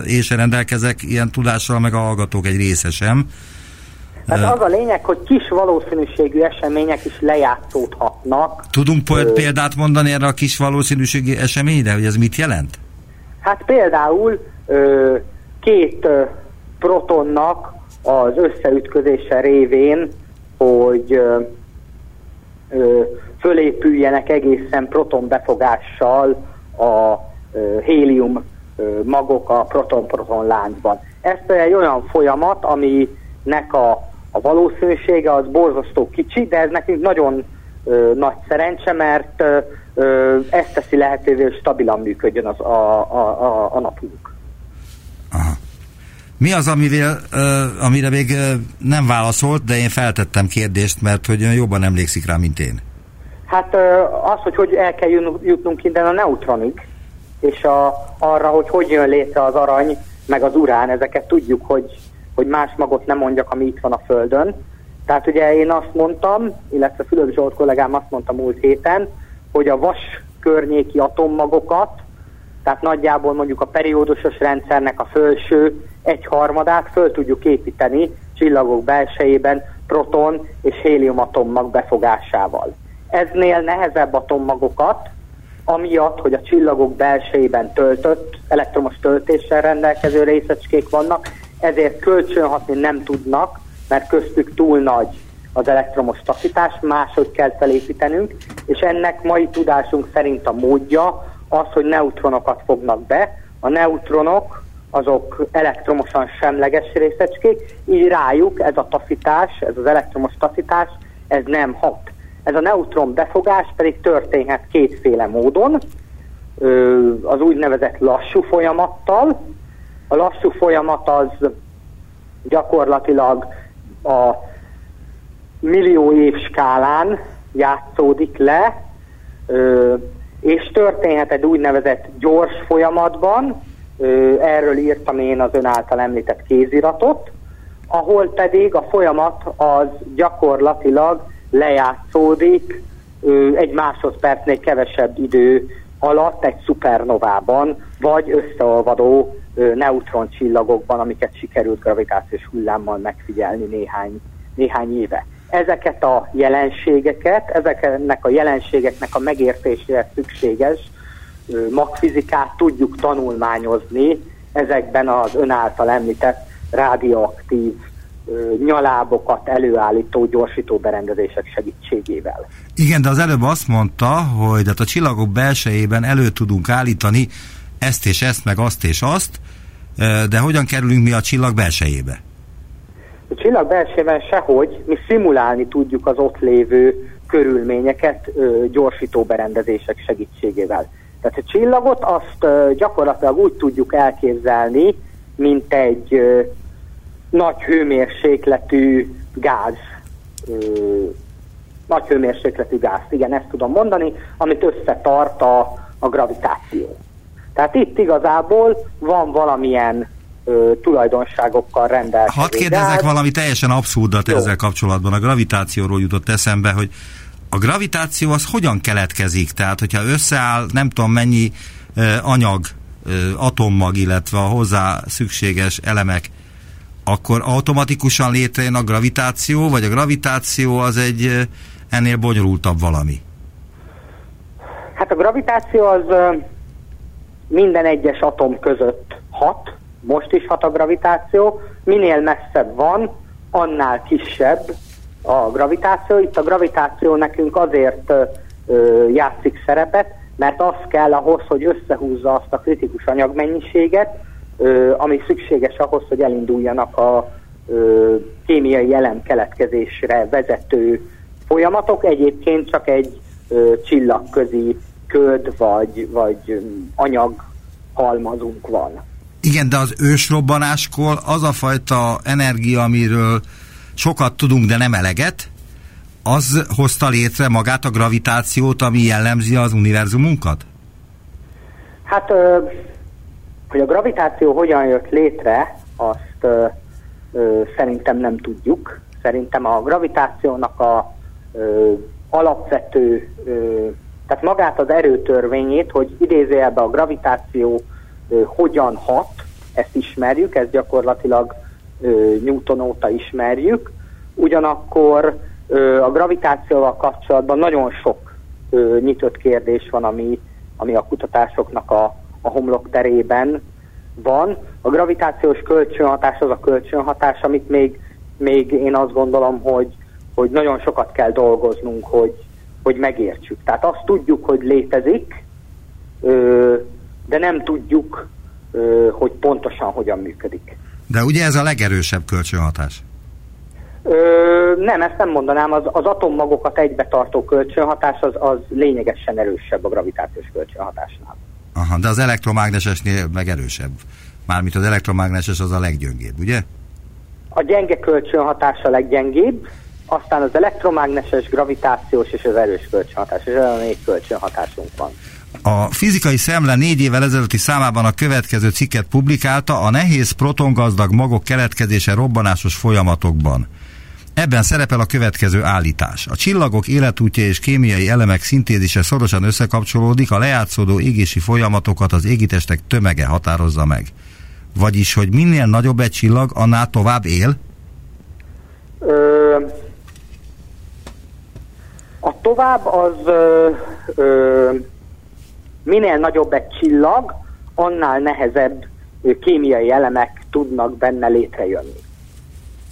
én sem rendelkezek ilyen tudással, meg a hallgatók egy része sem. Hát az a lényeg, hogy kis valószínűségű események is lejátszódhatnak. Tudunk ö... példát mondani erre a kis valószínűségi eseményre, hogy ez mit jelent? Hát például ö, két ö, protonnak az összeütközése révén, hogy ö, ö, fölépüljenek egészen protonbefogással a ö, hélium ö, magok a proton-proton láncban. Ez egy olyan folyamat, aminek a, a valószínűsége az borzasztó kicsi, de ez nekünk nagyon ö, nagy szerencse, mert ö, ö, ez teszi lehetővé, hogy stabilan működjön az, a, a, a, a napunk. Mi az, amivel, uh, amire még uh, nem válaszolt, de én feltettem kérdést, mert hogy jobban emlékszik rá, mint én? Hát az, hogy hogy el kell jutnunk innen a neutronig, és a, arra, hogy hogy jön létre az arany, meg az urán, ezeket tudjuk, hogy, hogy más magot nem mondjak, ami itt van a Földön. Tehát ugye én azt mondtam, illetve Fülöp Zsolt kollégám azt mondta múlt héten, hogy a vas környéki atommagokat, tehát nagyjából mondjuk a periódusos rendszernek a felső egyharmadát föl tudjuk építeni csillagok belsejében proton és hélium atommag befogásával. Eznél nehezebb atommagokat, amiatt, hogy a csillagok belsejében töltött, elektromos töltéssel rendelkező részecskék vannak, ezért kölcsönhatni nem tudnak, mert köztük túl nagy az elektromos taszítás, máshogy kell felépítenünk, és ennek mai tudásunk szerint a módja az, hogy neutronokat fognak be. A neutronok azok elektromosan semleges részecskék, így rájuk ez a taszítás, ez az elektromos taszítás, ez nem hat. Ez a neutron befogás pedig történhet kétféle módon, az úgynevezett lassú folyamattal. A lassú folyamat az gyakorlatilag a millió év skálán játszódik le, és történhet egy úgynevezett gyors folyamatban, erről írtam én az ön által említett kéziratot, ahol pedig a folyamat az gyakorlatilag lejátszódik egy másodpercnél kevesebb idő alatt egy szupernovában, vagy összeolvadó neutroncsillagokban, amiket sikerült gravitációs hullámmal megfigyelni néhány, néhány éve. Ezeket a jelenségeket, ezeknek a jelenségeknek a megértéséhez szükséges magfizikát tudjuk tanulmányozni ezekben az ön által említett rádióaktív nyalábokat előállító gyorsító berendezések segítségével. Igen, de az előbb azt mondta, hogy hát a csillagok belsejében elő tudunk állítani ezt és ezt, meg azt és azt, de hogyan kerülünk mi a csillag belsejébe? A csillag belsejében sehogy, mi szimulálni tudjuk az ott lévő körülményeket gyorsító berendezések segítségével. Tehát a csillagot azt gyakorlatilag úgy tudjuk elképzelni, mint egy nagy hőmérsékletű gáz. Nagy hőmérsékletű gáz, igen, ezt tudom mondani, amit összetart a, a gravitáció. Tehát itt igazából van valamilyen ö, tulajdonságokkal rendelkező. Hadd kérdezzek valami teljesen abszurdat Jó. ezzel kapcsolatban. A gravitációról jutott eszembe, hogy a gravitáció az hogyan keletkezik? Tehát, hogyha összeáll nem tudom mennyi anyag, atommag, illetve a hozzá szükséges elemek, akkor automatikusan létrejön a gravitáció, vagy a gravitáció az egy ennél bonyolultabb valami? Hát a gravitáció az minden egyes atom között hat, most is hat a gravitáció, minél messzebb van, annál kisebb a gravitáció. Itt a gravitáció nekünk azért ö, játszik szerepet, mert az kell ahhoz, hogy összehúzza azt a kritikus anyagmennyiséget, ö, ami szükséges ahhoz, hogy elinduljanak a ö, kémiai elem keletkezésre vezető folyamatok. Egyébként csak egy ö, csillagközi köd vagy, vagy anyag halmazunk van. Igen, de az ősrobbanáskor az a fajta energia, amiről sokat tudunk, de nem eleget, az hozta létre magát a gravitációt, ami jellemzi az univerzumunkat? Hát, hogy a gravitáció hogyan jött létre, azt szerintem nem tudjuk. Szerintem a gravitációnak a alapvető tehát magát az erőtörvényét, hogy idézőjelbe a gravitáció hogyan hat, ezt ismerjük, ezt gyakorlatilag Newton óta ismerjük, ugyanakkor a gravitációval kapcsolatban nagyon sok nyitott kérdés van, ami, ami a kutatásoknak a, a homlok terében van. A gravitációs kölcsönhatás az a kölcsönhatás, amit még, még én azt gondolom, hogy, hogy nagyon sokat kell dolgoznunk, hogy, hogy megértsük. Tehát azt tudjuk, hogy létezik, de nem tudjuk, hogy pontosan hogyan működik. De ugye ez a legerősebb kölcsönhatás? Ö, nem, ezt nem mondanám. Az, az atommagokat egybetartó kölcsönhatás az, az lényegesen erősebb a gravitációs kölcsönhatásnál. Aha, de az elektromágnesesnél meg erősebb. Mármint az elektromágneses az a leggyöngébb, ugye? A gyenge kölcsönhatás a leggyengébb, aztán az elektromágneses, gravitációs és az erős kölcsönhatás, és olyan négy kölcsönhatásunk van. A fizikai szemle négy évvel ezelőtti számában a következő cikket publikálta a nehéz protongazdag magok keletkezése robbanásos folyamatokban. Ebben szerepel a következő állítás. A csillagok életútja és kémiai elemek szintézise szorosan összekapcsolódik, a lejátszódó égési folyamatokat az égitestek tömege határozza meg. Vagyis, hogy minél nagyobb egy csillag, annál tovább él? Ö, a tovább az ö, ö, minél nagyobb egy csillag, annál nehezebb kémiai elemek tudnak benne létrejönni.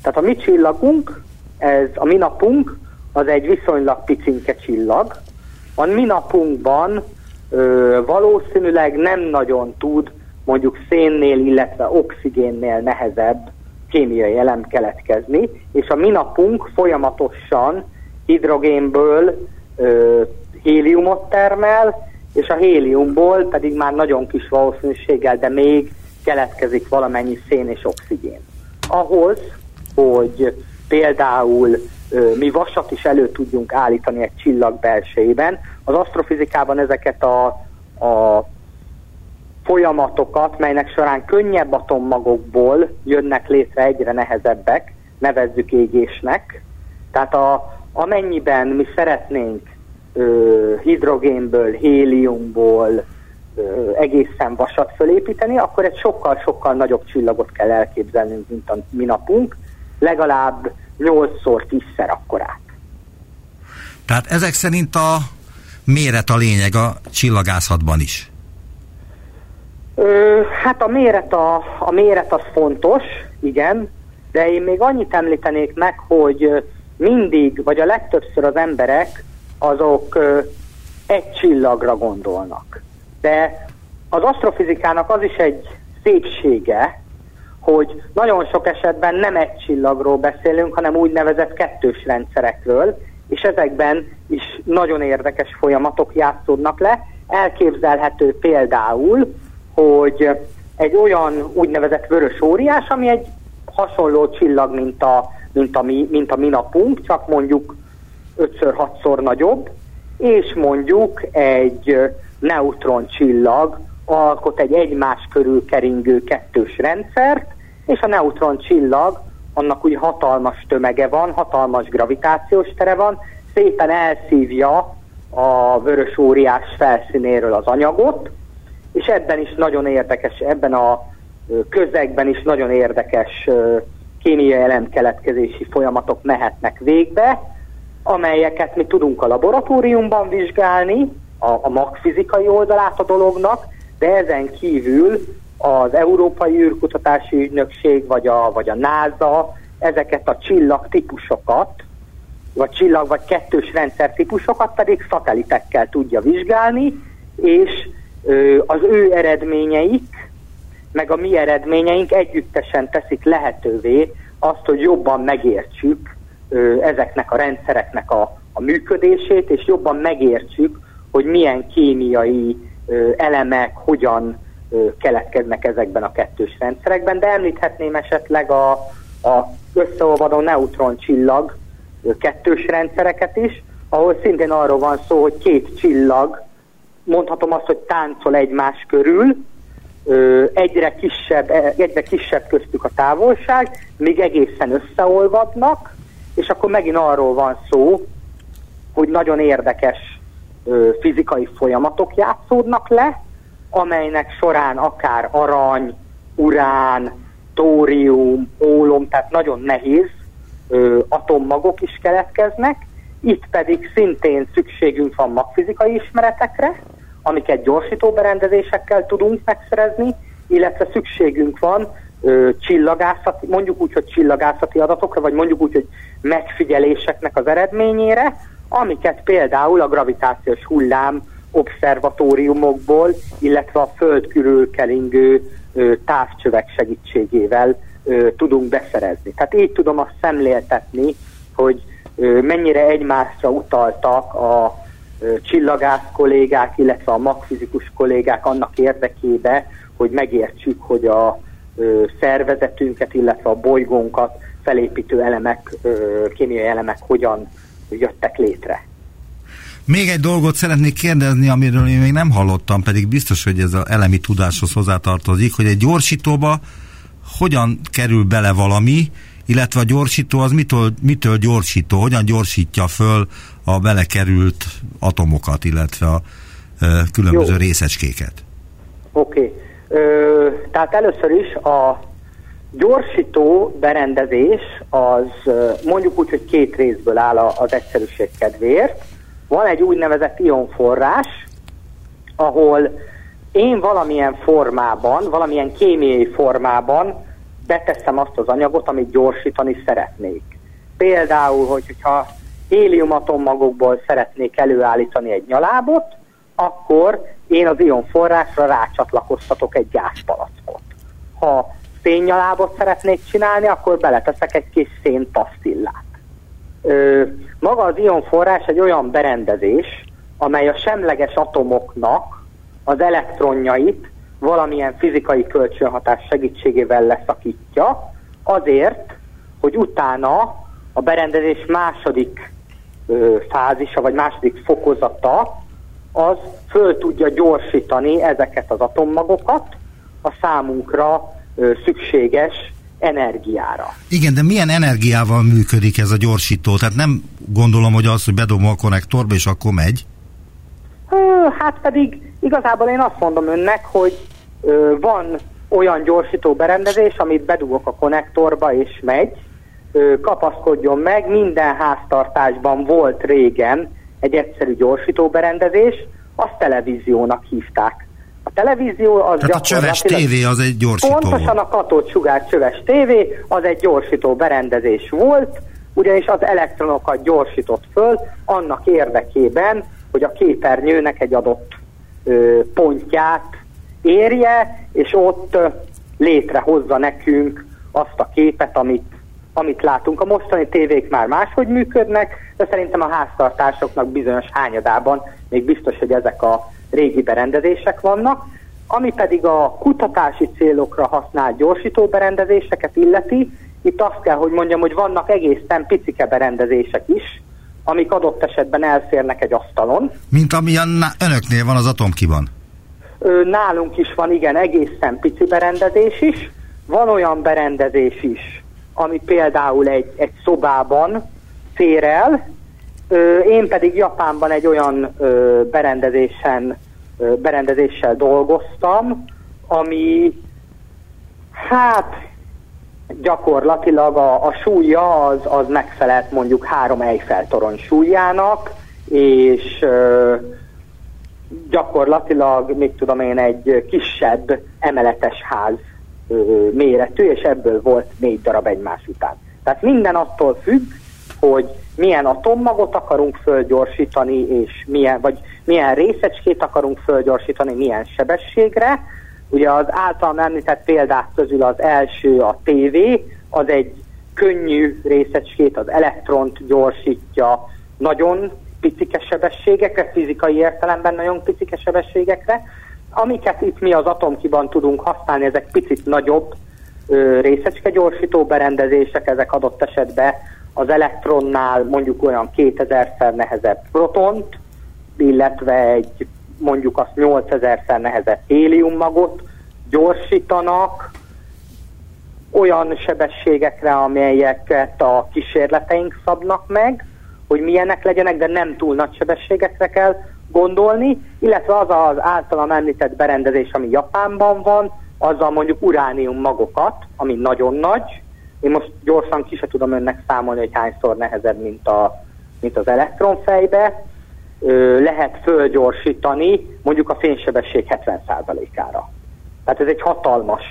Tehát a mi csillagunk, ez a mi napunk, az egy viszonylag picinke csillag. A mi napunkban ö, valószínűleg nem nagyon tud mondjuk szénnél, illetve oxigénnél nehezebb kémiai elem keletkezni, és a mi napunk folyamatosan hidrogénből ö, héliumot termel, és a héliumból pedig már nagyon kis valószínűséggel, de még keletkezik valamennyi szén és oxigén. Ahhoz, hogy például mi vasat is elő tudjunk állítani egy csillag belsejében, az asztrofizikában ezeket a, a folyamatokat, melynek során könnyebb atommagokból jönnek létre egyre nehezebbek, nevezzük égésnek. Tehát a, amennyiben mi szeretnénk ö, hidrogénből, héliumból ö, egészen vasat fölépíteni, akkor egy sokkal-sokkal nagyobb csillagot kell elképzelnünk, mint a mi napunk, legalább 8-szor, 10-szer akkorát. Tehát ezek szerint a méret a lényeg a csillagászatban is? Ö, hát a méret, a, a méret az fontos, igen, de én még annyit említenék meg, hogy mindig, vagy a legtöbbször az emberek azok egy csillagra gondolnak. De az asztrofizikának az is egy szépsége, hogy nagyon sok esetben nem egy csillagról beszélünk, hanem úgynevezett kettős rendszerekről, és ezekben is nagyon érdekes folyamatok játszódnak le. Elképzelhető például, hogy egy olyan úgynevezett vörös óriás, ami egy hasonló csillag, mint a, mint a, mi, mint a mi napunk, csak mondjuk 5-6-szor nagyobb, és mondjuk egy neutron csillag alkot egy egymás körül keringő kettős rendszert, és a neutron csillag, annak úgy hatalmas tömege van, hatalmas gravitációs tere van, szépen elszívja a vörös óriás felszínéről az anyagot, és ebben is nagyon érdekes, ebben a közegben is nagyon érdekes kémiai elemkeletkezési folyamatok mehetnek végbe, amelyeket mi tudunk a laboratóriumban vizsgálni, a, a magfizikai oldalát a dolognak, de ezen kívül az Európai űrkutatási ügynökség vagy a, vagy a NASA ezeket a csillag típusokat, vagy csillag vagy kettős rendszer típusokat pedig szatelitekkel tudja vizsgálni, és ö, az ő eredményeik, meg a mi eredményeink együttesen teszik lehetővé azt, hogy jobban megértsük ezeknek a rendszereknek a, a működését, és jobban megértsük, hogy milyen kémiai elemek hogyan keletkeznek ezekben a kettős rendszerekben, de említhetném esetleg a, a összeolvadó neutron csillag ö, kettős rendszereket is, ahol szintén arról van szó, hogy két csillag, mondhatom azt, hogy táncol egymás körül, egyre kisebb, e, egyre kisebb köztük a távolság, míg egészen összeolvadnak, és akkor megint arról van szó, hogy nagyon érdekes ö, fizikai folyamatok játszódnak le, amelynek során akár arany, urán, tórium, ólom, tehát nagyon nehéz ö, atommagok is keletkeznek, itt pedig szintén szükségünk van magfizikai ismeretekre, amiket gyorsító berendezésekkel tudunk megszerezni, illetve szükségünk van ö, csillagászati, mondjuk úgy, hogy csillagászati adatokra, vagy mondjuk úgy, hogy megfigyeléseknek az eredményére, amiket például a gravitációs hullám obszervatóriumokból, illetve a föld körül kelingő ö, távcsövek segítségével ö, tudunk beszerezni. Tehát így tudom azt szemléltetni, hogy ö, mennyire egymásra utaltak a ö, csillagász kollégák, illetve a magfizikus kollégák annak érdekébe, hogy megértsük, hogy a szervezetünket, illetve a bolygónkat felépítő elemek, kémiai elemek hogyan jöttek létre. Még egy dolgot szeretnék kérdezni, amiről én még nem hallottam, pedig biztos, hogy ez az elemi tudáshoz hozzátartozik, hogy egy gyorsítóba hogyan kerül bele valami, illetve a gyorsító az mitől, mitől gyorsító, hogyan gyorsítja föl a belekerült atomokat, illetve a e, különböző Jó. részecskéket. Oké. Okay. Tehát először is a gyorsító berendezés az mondjuk úgy, hogy két részből áll az egyszerűség kedvéért. Van egy úgynevezett ionforrás, ahol én valamilyen formában, valamilyen kémiai formában beteszem azt az anyagot, amit gyorsítani szeretnék. Például, hogy, hogyha héliumatommagokból szeretnék előállítani egy nyalábot, akkor én az ionforrásra rácsatlakoztatok egy gázpalackot. Ha szénnyalábot szeretnék csinálni, akkor beleteszek egy kis szénpasztillát. Ö, maga az ionforrás egy olyan berendezés, amely a semleges atomoknak az elektronjait valamilyen fizikai kölcsönhatás segítségével leszakítja, azért, hogy utána a berendezés második ö, fázisa, vagy második fokozata az föl tudja gyorsítani ezeket az atommagokat a számunkra ö, szükséges energiára. Igen, de milyen energiával működik ez a gyorsító? Tehát nem gondolom, hogy az, hogy bedobom a konnektorba, és akkor megy? Hát pedig igazából én azt mondom önnek, hogy ö, van olyan gyorsító berendezés, amit bedugok a konnektorba és megy, ö, kapaszkodjon meg, minden háztartásban volt régen egy egyszerű gyorsító berendezés, azt televíziónak hívták. A televízió az Tehát a csöves tévé az egy gyorsító Pontosan a katócsugár csöves tévé az egy gyorsító berendezés volt, ugyanis az elektronokat gyorsított föl annak érdekében, hogy a képernyőnek egy adott ö, pontját érje, és ott ö, létrehozza nekünk azt a képet, amit, amit látunk. A mostani tévék már máshogy működnek, de szerintem a háztartásoknak bizonyos hányadában még biztos, hogy ezek a régi berendezések vannak. Ami pedig a kutatási célokra használt gyorsító berendezéseket illeti, itt azt kell, hogy mondjam, hogy vannak egészen picike berendezések is, amik adott esetben elférnek egy asztalon. Mint amilyen önöknél van az atomkiban. Nálunk is van, igen, egészen pici berendezés is. Van olyan berendezés is, ami például egy, egy szobában fér el. Én pedig Japánban egy olyan berendezésen, berendezéssel dolgoztam, ami hát gyakorlatilag a, a súlya az, az megfelelt mondjuk három Eiffel torony súlyának, és gyakorlatilag, mit tudom én, egy kisebb emeletes ház méretű, és ebből volt négy darab egymás után. Tehát minden attól függ, hogy milyen atommagot akarunk fölgyorsítani, és milyen, vagy milyen részecskét akarunk fölgyorsítani, milyen sebességre. Ugye az általam említett példák közül az első a TV, az egy könnyű részecskét, az elektront gyorsítja nagyon picike sebességekre, fizikai értelemben nagyon picike sebességekre. Amiket itt mi az atomkiban tudunk használni, ezek picit nagyobb részecske gyorsító berendezések, ezek adott esetben az elektronnál mondjuk olyan 2000-szer nehezebb protont, illetve egy mondjuk azt 8000-szer nehezebb héliummagot gyorsítanak olyan sebességekre, amelyeket a kísérleteink szabnak meg, hogy milyenek legyenek, de nem túl nagy sebességekre kell gondolni, illetve az az általam említett berendezés, ami Japánban van, azzal mondjuk uránium magokat, ami nagyon nagy. Én most gyorsan ki se tudom önnek számolni, hogy hányszor nehezebb, mint, a, mint az elektronfejbe. Ö, lehet fölgyorsítani mondjuk a fénysebesség 70%-ára. Tehát ez egy hatalmas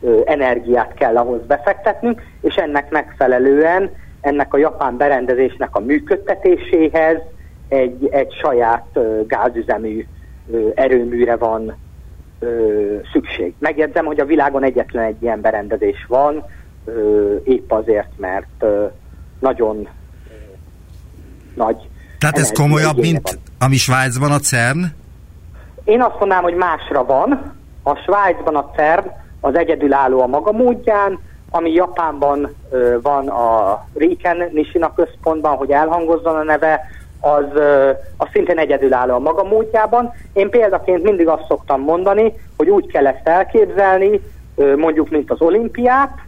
ö, energiát kell ahhoz befektetnünk, és ennek megfelelően ennek a japán berendezésnek a működtetéséhez egy, egy saját ö, gázüzemű ö, erőműre van ö, szükség. Megjegyzem, hogy a világon egyetlen egy ilyen berendezés van, ö, épp azért, mert ö, nagyon ö, nagy. Tehát ez komolyabb, mint van. ami Svájcban a CERN? Én azt mondanám, hogy másra van. A Svájcban a CERN az egyedülálló a maga módján, ami Japánban ö, van a Riken Nishina központban, hogy elhangozzon a neve, az, az szintén egyedülálló a maga módjában. Én példaként mindig azt szoktam mondani, hogy úgy kell ezt elképzelni, mondjuk, mint az olimpiát.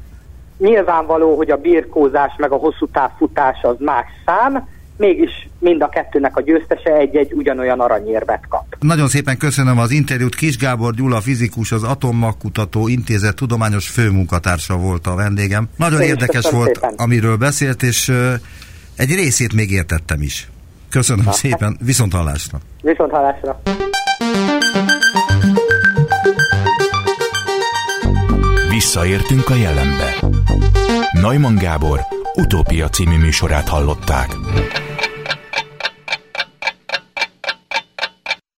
Nyilvánvaló, hogy a birkózás meg a hosszú távfutás az más szám, mégis mind a kettőnek a győztese egy-egy ugyanolyan aranyérvet kap. Nagyon szépen köszönöm az interjút. Kis Gábor Gyula, fizikus, az Atommagkutató Intézet tudományos főmunkatársa volt a vendégem. Nagyon Én érdekes volt, szépen. amiről beszélt, és egy részét még értettem is. Köszönöm szépen, viszont hallásra. Viszont hallásra! Visszaértünk a jelenbe. Neumann Gábor utópia című műsorát hallották.